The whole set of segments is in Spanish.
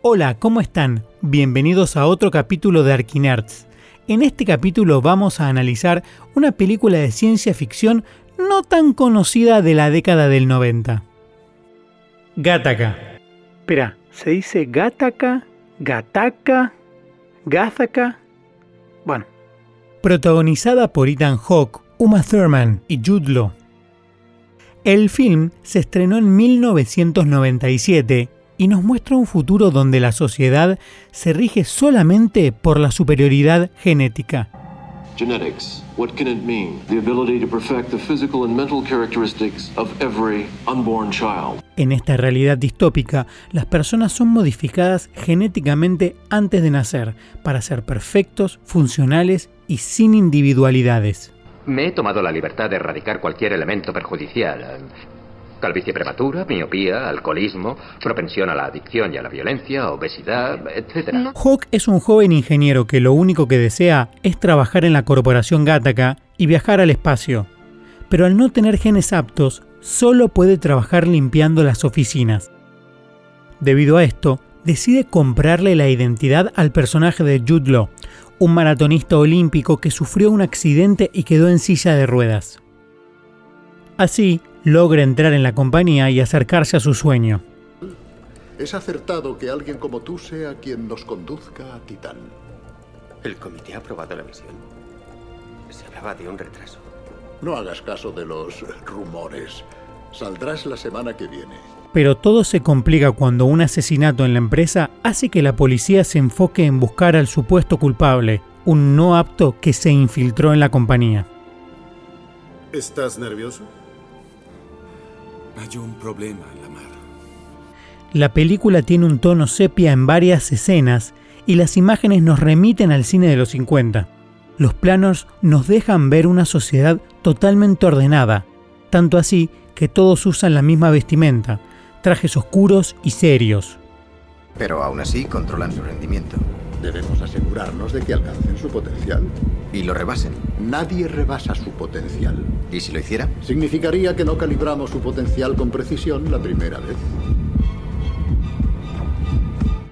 Hola, ¿cómo están? Bienvenidos a otro capítulo de Arquinerds. En este capítulo vamos a analizar una película de ciencia ficción no tan conocida de la década del 90. Gattaca. Espera, ¿se dice Gattaca? ¿Gataca? ¿Gazaca? Bueno. Protagonizada por Ethan Hawke, Uma Thurman y Jude Law. El film se estrenó en 1997 y nos muestra un futuro donde la sociedad se rige solamente por la superioridad genética. Genetics. What can it mean? The ability to perfect the physical and mental characteristics of every unborn child. En esta realidad distópica, las personas son modificadas genéticamente antes de nacer para ser perfectos, funcionales y sin individualidades. Me he tomado la libertad de erradicar cualquier elemento perjudicial. Calvicie prematura, miopía, alcoholismo, propensión a la adicción y a la violencia, obesidad, etc. Hawk es un joven ingeniero que lo único que desea es trabajar en la corporación Gattaca y viajar al espacio. Pero al no tener genes aptos, solo puede trabajar limpiando las oficinas. Debido a esto, decide comprarle la identidad al personaje de Jude Law, un maratonista olímpico que sufrió un accidente y quedó en silla de ruedas. Así, logra entrar en la compañía y acercarse a su sueño. Es acertado que alguien como tú sea quien nos conduzca a Titán. ¿El comité ha aprobado la misión? Se hablaba de un retraso. No hagas caso de los rumores. Saldrás la semana que viene. Pero todo se complica cuando un asesinato en la empresa hace que la policía se enfoque en buscar al supuesto culpable, un no apto que se infiltró en la compañía. ¿Estás nervioso? Hay un problema en la mar. La película tiene un tono sepia en varias escenas y las imágenes nos remiten al cine de los 50. Los planos nos dejan ver una sociedad totalmente ordenada, tanto así que todos usan la misma vestimenta, trajes oscuros y serios. Pero aún así controlan su rendimiento. Debemos asegurarnos de que alcancen su potencial. Y lo rebasen. Nadie rebasa su potencial. ¿Y si lo hiciera? Significaría que no calibramos su potencial con precisión la primera vez.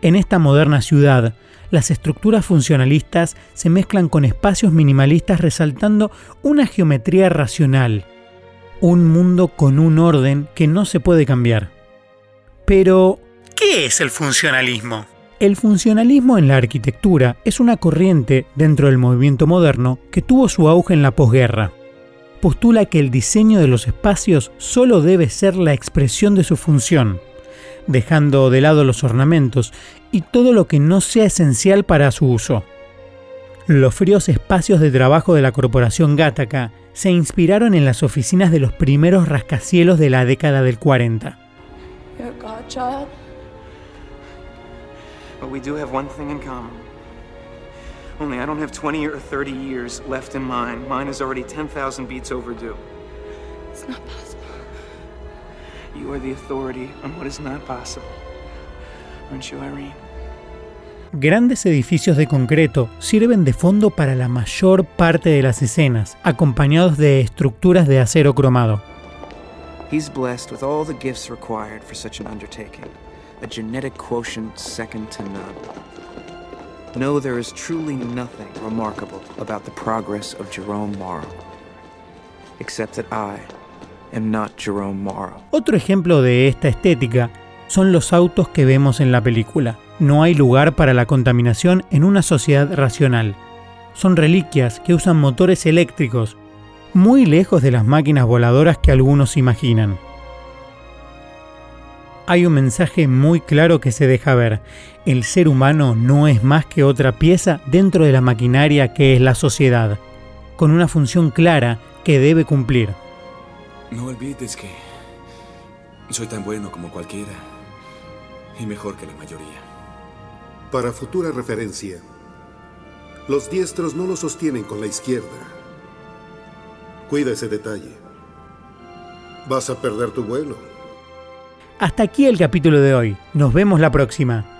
En esta moderna ciudad, las estructuras funcionalistas se mezclan con espacios minimalistas resaltando una geometría racional, un mundo con un orden que no se puede cambiar. Pero, ¿qué es el funcionalismo? El funcionalismo en la arquitectura es una corriente dentro del movimiento moderno que tuvo su auge en la posguerra. Postula que el diseño de los espacios solo debe ser la expresión de su función, dejando de lado los ornamentos y todo lo que no sea esencial para su uso. Los fríos espacios de trabajo de la corporación Gattaca se inspiraron en las oficinas de los primeros rascacielos de la década del 40. You're a godchild. But we do have one thing in common. Only I don't have 20 or 30 years left in mine. Mine is already 10,000 beats overdue. It's not possible. You are the authority on what is not possible. Aren't you, Irene? Grandes edificios de concreto sirven de fondo para la mayor parte de las escenas, acompañados de estructuras de acero cromado. He's blessed with all the gifts required for such an undertaking. A genetic quotient second to none. No, there is truly nothing remarkable about the progress of Jerome Morrow. Except that I am not Jerome Morrow. Otro ejemplo de esta estética son los autos que vemos en la película. No hay lugar para la contaminación en una sociedad racional. Son reliquias que usan motores eléctricos, muy lejos de las máquinas voladoras que algunos imaginan. Hay un mensaje muy claro que se deja ver. El ser humano no es más que otra pieza dentro de la maquinaria que es la sociedad, con una función clara que debe cumplir. No olvides que soy tan bueno como cualquiera y mejor que la mayoría. Para futura referencia, los diestros no lo sostienen con la izquierda. Cuida ese detalle. Vas a perder tu vuelo. Hasta aquí el capítulo de hoy. Nos vemos la próxima.